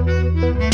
Música